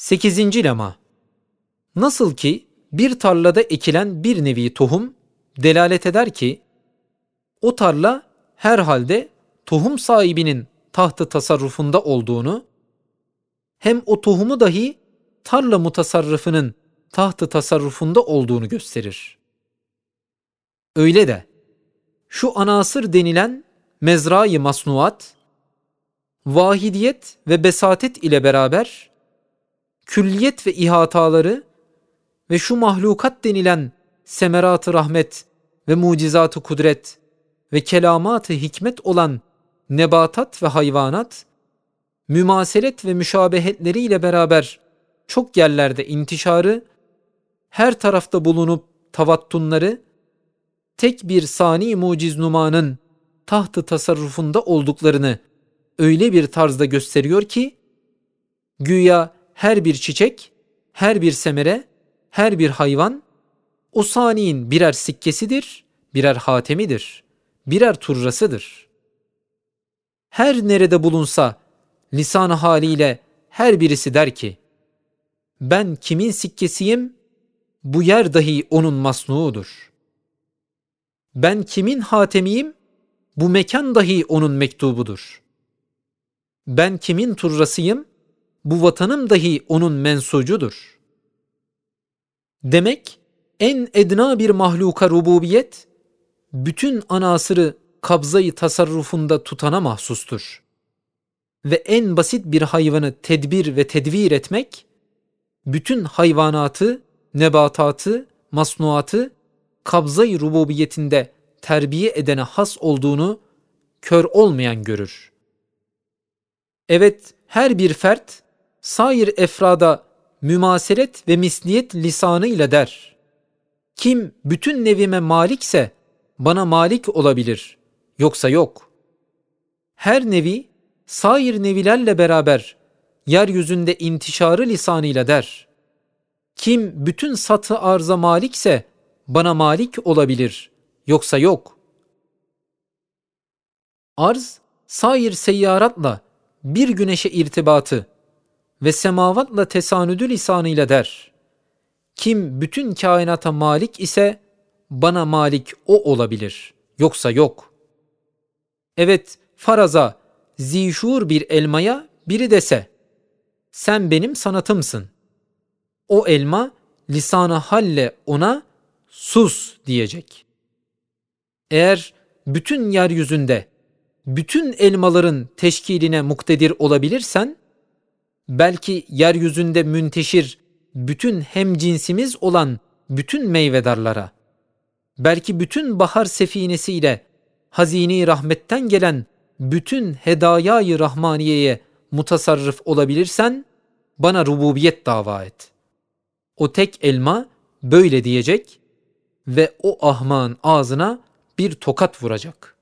8. lema Nasıl ki bir tarlada ekilen bir nevi tohum delalet eder ki o tarla herhalde tohum sahibinin tahtı tasarrufunda olduğunu hem o tohumu dahi tarla mutasarrıfının tahtı tasarrufunda olduğunu gösterir. Öyle de şu anasır denilen mezrayı masnuat, vahidiyet ve besatet ile beraber külliyet ve ihataları ve şu mahlukat denilen semerat-ı rahmet ve mucizat-ı kudret ve kelamat-ı hikmet olan nebatat ve hayvanat, mümaselet ve müşabehetleriyle beraber çok yerlerde intişarı, her tarafta bulunup tavattunları, tek bir sani muciz numanın tahtı tasarrufunda olduklarını öyle bir tarzda gösteriyor ki, güya her bir çiçek, her bir semere, her bir hayvan, o saniyin birer sikkesidir, birer hatemidir, birer turrasıdır. Her nerede bulunsa, lisan haliyle her birisi der ki, ben kimin sikkesiyim, bu yer dahi onun masnuudur. Ben kimin hatemiyim, bu mekan dahi onun mektubudur. Ben kimin turrasıyım, bu vatanım dahi onun mensucudur. Demek en edna bir mahluka rububiyet, bütün anasırı kabzayı tasarrufunda tutana mahsustur. Ve en basit bir hayvanı tedbir ve tedvir etmek, bütün hayvanatı, nebatatı, masnuatı kabzayı rububiyetinde terbiye edene has olduğunu kör olmayan görür. Evet, her bir fert sair efrada mümaseret ve misliyet lisanıyla der. Kim bütün nevime malikse bana malik olabilir, yoksa yok. Her nevi sair nevilerle beraber yeryüzünde intişarı lisanıyla der. Kim bütün satı arza malikse bana malik olabilir, yoksa yok. Arz, sair seyyaratla bir güneşe irtibatı ve semavatla tesanüdü lisanıyla der. Kim bütün kainata malik ise bana malik o olabilir, yoksa yok. Evet, faraza, zişur bir elmaya biri dese, sen benim sanatımsın. O elma lisana halle ona sus diyecek. Eğer bütün yeryüzünde bütün elmaların teşkiline muktedir olabilirsen, belki yeryüzünde münteşir bütün hem cinsimiz olan bütün meyvedarlara, belki bütün bahar sefinesiyle hazini rahmetten gelen bütün hedayayı rahmaniyeye mutasarrıf olabilirsen, bana rububiyet dava et. O tek elma böyle diyecek ve o ahman ağzına bir tokat vuracak.''